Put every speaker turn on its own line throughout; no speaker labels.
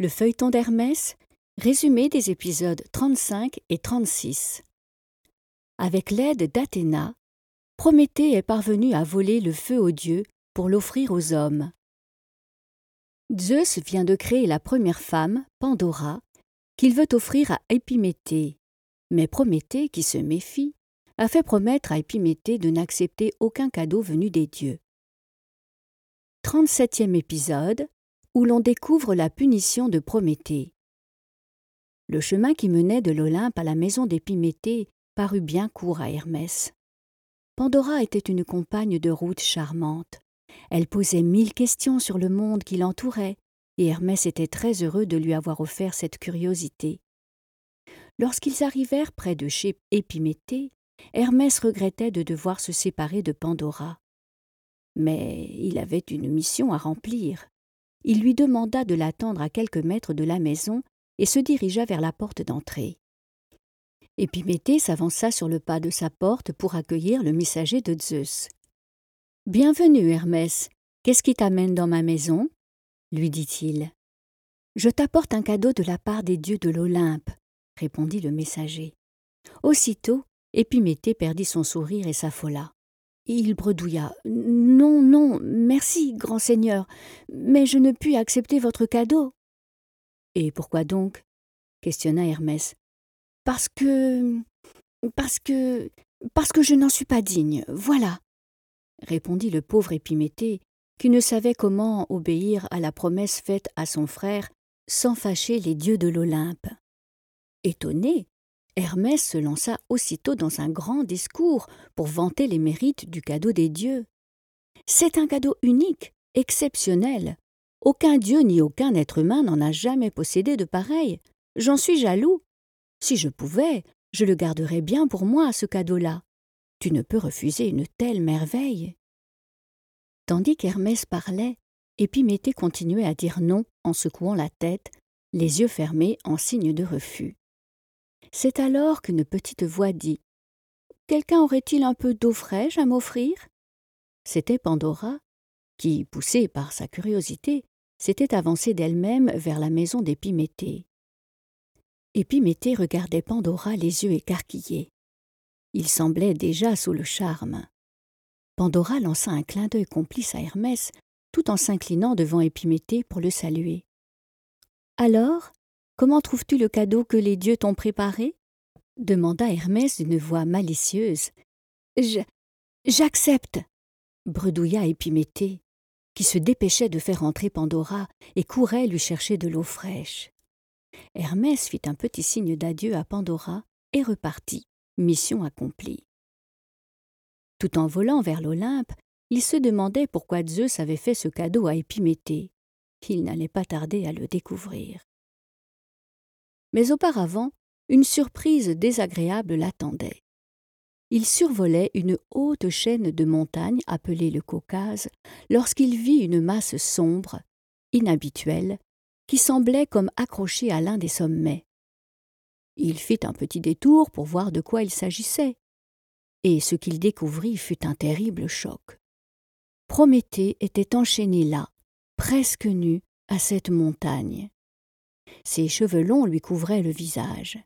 Le feuilleton d'Hermès, résumé des épisodes 35 et 36. Avec l'aide d'Athéna, Prométhée est parvenu à voler le feu aux dieux pour l'offrir aux hommes. Zeus vient de créer la première femme, Pandora, qu'il veut offrir à Épiméthée. Mais Prométhée, qui se méfie, a fait promettre à Épiméthée de n'accepter aucun cadeau venu des dieux. 37e épisode où l'on découvre la punition de Prométhée. Le chemin qui menait de l'Olympe à la maison d'Épiméthée parut bien court à Hermès. Pandora était une compagne de route charmante. Elle posait mille questions sur le monde qui l'entourait, et Hermès était très heureux de lui avoir offert cette curiosité. Lorsqu'ils arrivèrent près de chez Épiméthée, Hermès regrettait de devoir se séparer de Pandora. Mais il avait une mission à remplir. Il lui demanda de l'attendre à quelques mètres de la maison et se dirigea vers la porte d'entrée. Épiméthée s'avança sur le pas de sa porte pour accueillir le messager de Zeus. Bienvenue, Hermès. Qu'est-ce qui t'amène dans ma maison? lui dit-il. Je t'apporte un cadeau de la part des dieux de l'Olympe, répondit le messager. Aussitôt, Épiméthée perdit son sourire et s'affola. Il bredouilla. Non, non, merci, grand seigneur, mais je ne puis accepter votre cadeau. Et pourquoi donc? questionna Hermès. Parce que. Parce que. Parce que je n'en suis pas digne, voilà, répondit le pauvre Épiméthée, qui ne savait comment obéir à la promesse faite à son frère sans fâcher les dieux de l'Olympe. Étonné, Hermès se lança aussitôt dans un grand discours pour vanter les mérites du cadeau des dieux. C'est un cadeau unique, exceptionnel. Aucun dieu ni aucun être humain n'en a jamais possédé de pareil. J'en suis jaloux. Si je pouvais, je le garderais bien pour moi, ce cadeau-là. Tu ne peux refuser une telle merveille. Tandis qu'Hermès parlait, Épiméthée continuait à dire non en secouant la tête, les yeux fermés en signe de refus. C'est alors qu'une petite voix dit Quelqu'un aurait-il un peu d'eau fraîche à m'offrir? C'était Pandora, qui, poussée par sa curiosité, s'était avancée d'elle-même vers la maison d'Épiméthée. Épiméthée regardait Pandora les yeux écarquillés. Il semblait déjà sous le charme. Pandora lança un clin d'œil complice à Hermès, tout en s'inclinant devant Épiméthée pour le saluer. Alors, Comment trouves-tu le cadeau que les dieux t'ont préparé? demanda Hermès d'une voix malicieuse. Je. J'accepte bredouilla Épiméthée, qui se dépêchait de faire entrer Pandora et courait lui chercher de l'eau fraîche. Hermès fit un petit signe d'adieu à Pandora et repartit, mission accomplie. Tout en volant vers l'Olympe, il se demandait pourquoi Zeus avait fait ce cadeau à Épiméthée. Il n'allait pas tarder à le découvrir. Mais auparavant, une surprise désagréable l'attendait. Il survolait une haute chaîne de montagnes appelée le Caucase lorsqu'il vit une masse sombre, inhabituelle, qui semblait comme accrochée à l'un des sommets. Il fit un petit détour pour voir de quoi il s'agissait, et ce qu'il découvrit fut un terrible choc. Prométhée était enchaîné là, presque nu, à cette montagne. Ses cheveux longs lui couvraient le visage.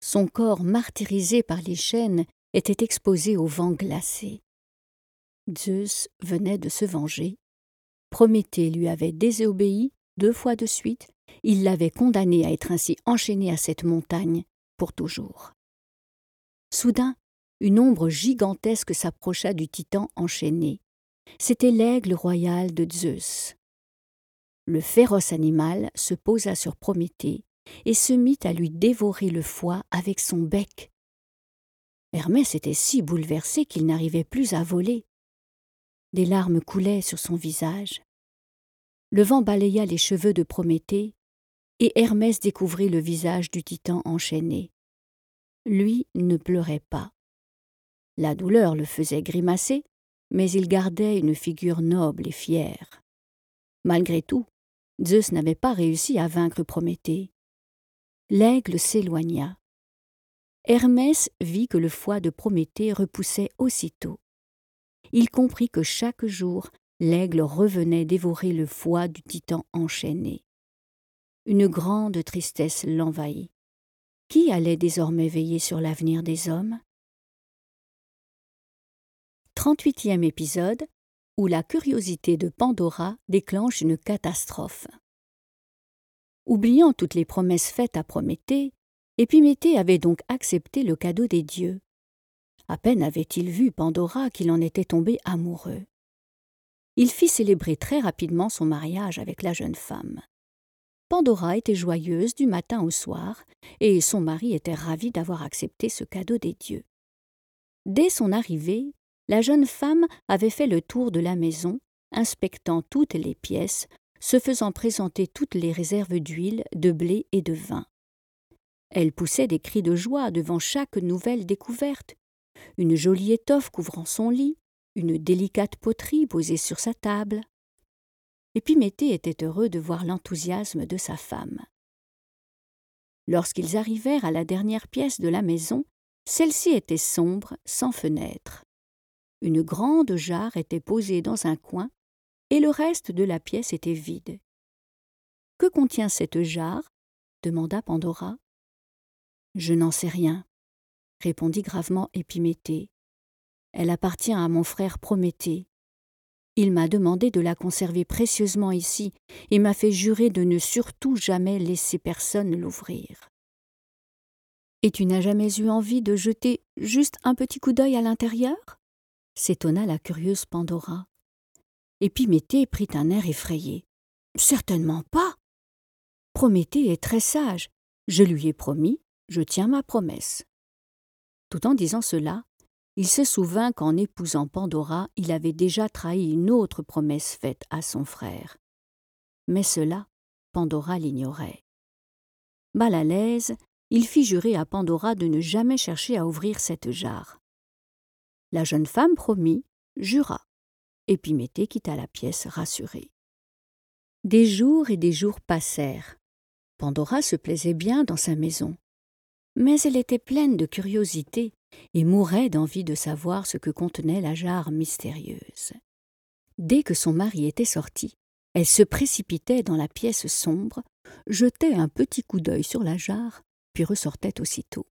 Son corps martyrisé par les chaînes était exposé au vent glacé. Zeus venait de se venger. Prométhée lui avait désobéi deux fois de suite, il l'avait condamné à être ainsi enchaîné à cette montagne pour toujours. Soudain, une ombre gigantesque s'approcha du titan enchaîné. C'était l'aigle royal de Zeus. Le féroce animal se posa sur Prométhée et se mit à lui dévorer le foie avec son bec. Hermès était si bouleversé qu'il n'arrivait plus à voler. Des larmes coulaient sur son visage. Le vent balaya les cheveux de Prométhée, et Hermès découvrit le visage du titan enchaîné. Lui ne pleurait pas. La douleur le faisait grimacer, mais il gardait une figure noble et fière. Malgré tout, Zeus n'avait pas réussi à vaincre Prométhée. L'aigle s'éloigna. Hermès vit que le foie de Prométhée repoussait aussitôt. Il comprit que chaque jour l'aigle revenait dévorer le foie du titan enchaîné. une grande tristesse l'envahit. Qui allait désormais veiller sur l'avenir des hommes? 38e épisode où la curiosité de Pandora déclenche une catastrophe. Oubliant toutes les promesses faites à Prométhée, Épiméthée avait donc accepté le cadeau des dieux. À peine avait-il vu Pandora qu'il en était tombé amoureux. Il fit célébrer très rapidement son mariage avec la jeune femme. Pandora était joyeuse du matin au soir, et son mari était ravi d'avoir accepté ce cadeau des dieux. Dès son arrivée, la jeune femme avait fait le tour de la maison, inspectant toutes les pièces, se faisant présenter toutes les réserves d'huile, de blé et de vin. Elle poussait des cris de joie devant chaque nouvelle découverte. Une jolie étoffe couvrant son lit, une délicate poterie posée sur sa table. Épiméthée était heureux de voir l'enthousiasme de sa femme. Lorsqu'ils arrivèrent à la dernière pièce de la maison, celle-ci était sombre, sans fenêtre. Une grande jarre était posée dans un coin, et le reste de la pièce était vide. Que contient cette jarre? demanda Pandora. Je n'en sais rien, répondit gravement Épiméthée. Elle appartient à mon frère Prométhée. Il m'a demandé de la conserver précieusement ici et m'a fait jurer de ne surtout jamais laisser personne l'ouvrir. Et tu n'as jamais eu envie de jeter juste un petit coup d'œil à l'intérieur? S'étonna la curieuse Pandora. Épiméthée prit un air effrayé. Certainement pas. Prométhée est très sage. Je lui ai promis, je tiens ma promesse. Tout en disant cela, il se souvint qu'en épousant Pandora, il avait déjà trahi une autre promesse faite à son frère. Mais cela, Pandora l'ignorait. Mal à l'aise, il fit jurer à Pandora de ne jamais chercher à ouvrir cette jarre. La jeune femme promit, jura. Épiméthée quitta la pièce rassurée. Des jours et des jours passèrent. Pandora se plaisait bien dans sa maison. Mais elle était pleine de curiosité et mourait d'envie de savoir ce que contenait la jarre mystérieuse. Dès que son mari était sorti, elle se précipitait dans la pièce sombre, jetait un petit coup d'œil sur la jarre, puis ressortait aussitôt.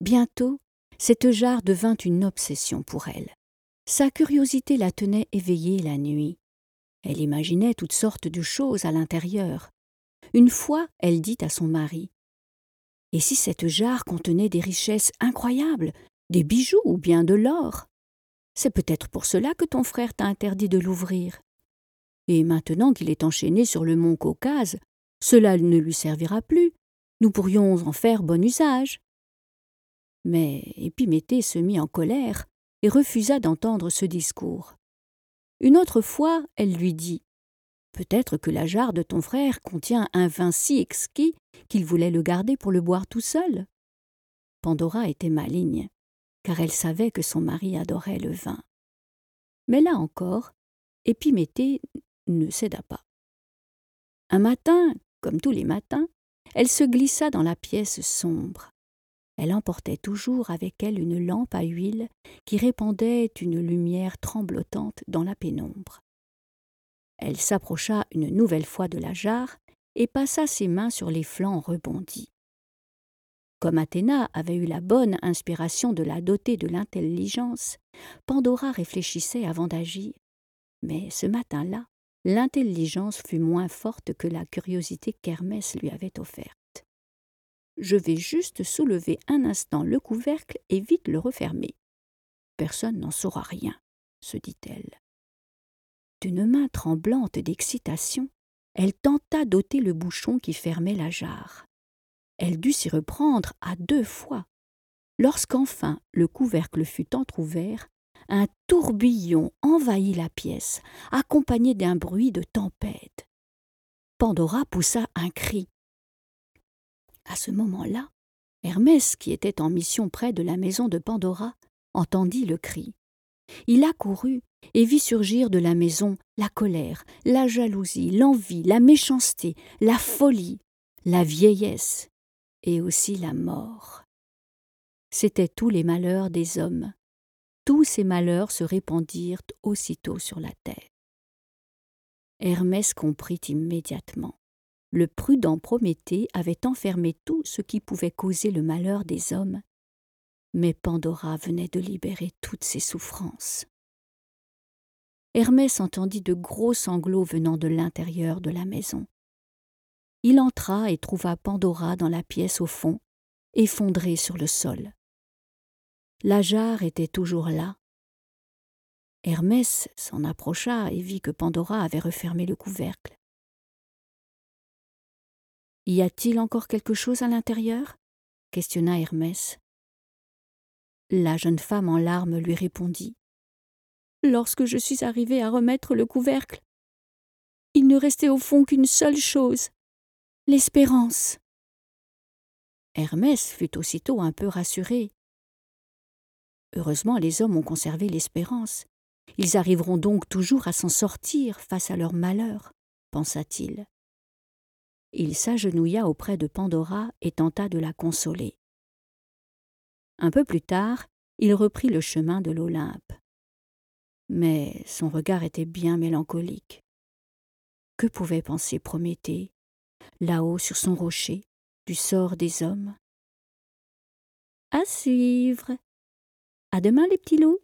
Bientôt, cette jarre devint une obsession pour elle. Sa curiosité la tenait éveillée la nuit. Elle imaginait toutes sortes de choses à l'intérieur. Une fois, elle dit à son mari Et si cette jarre contenait des richesses incroyables, des bijoux ou bien de l'or? C'est peut-être pour cela que ton frère t'a interdit de l'ouvrir. Et maintenant qu'il est enchaîné sur le mont Caucase, cela ne lui servira plus. Nous pourrions en faire bon usage. Mais Épiméthée se mit en colère et refusa d'entendre ce discours. Une autre fois, elle lui dit Peut-être que la jarre de ton frère contient un vin si exquis qu'il voulait le garder pour le boire tout seul. Pandora était maligne, car elle savait que son mari adorait le vin. Mais là encore, Épiméthée ne céda pas. Un matin, comme tous les matins, elle se glissa dans la pièce sombre. Elle emportait toujours avec elle une lampe à huile qui répandait une lumière tremblotante dans la pénombre. Elle s'approcha une nouvelle fois de la jarre et passa ses mains sur les flancs rebondis. Comme Athéna avait eu la bonne inspiration de la doter de l'intelligence, Pandora réfléchissait avant d'agir. Mais ce matin-là, l'intelligence fut moins forte que la curiosité qu'Hermès lui avait offerte. Je vais juste soulever un instant le couvercle et vite le refermer. Personne n'en saura rien, se dit-elle. D'une main tremblante d'excitation, elle tenta d'ôter le bouchon qui fermait la jarre. Elle dut s'y reprendre à deux fois. Lorsqu'enfin le couvercle fut entr'ouvert, un tourbillon envahit la pièce, accompagné d'un bruit de tempête. Pandora poussa un cri. À ce moment-là, Hermès, qui était en mission près de la maison de Pandora, entendit le cri. Il accourut et vit surgir de la maison la colère, la jalousie, l'envie, la méchanceté, la folie, la vieillesse et aussi la mort. C'étaient tous les malheurs des hommes. Tous ces malheurs se répandirent aussitôt sur la terre. Hermès comprit immédiatement. Le prudent Prométhée avait enfermé tout ce qui pouvait causer le malheur des hommes, mais Pandora venait de libérer toutes ses souffrances. Hermès entendit de gros sanglots venant de l'intérieur de la maison. Il entra et trouva Pandora dans la pièce au fond, effondrée sur le sol. La jarre était toujours là. Hermès s'en approcha et vit que Pandora avait refermé le couvercle. Y a-t-il encore quelque chose à l'intérieur? questionna Hermès. La jeune femme en larmes lui répondit. Lorsque je suis arrivée à remettre le couvercle, il ne restait au fond qu'une seule chose l'espérance. Hermès fut aussitôt un peu rassuré. Heureusement, les hommes ont conservé l'espérance. Ils arriveront donc toujours à s'en sortir face à leur malheur, pensa-t-il. Il s'agenouilla auprès de Pandora et tenta de la consoler. Un peu plus tard, il reprit le chemin de l'Olympe. Mais son regard était bien mélancolique. Que pouvait penser Prométhée, là-haut sur son rocher, du sort des hommes? À suivre. À demain les petits loups.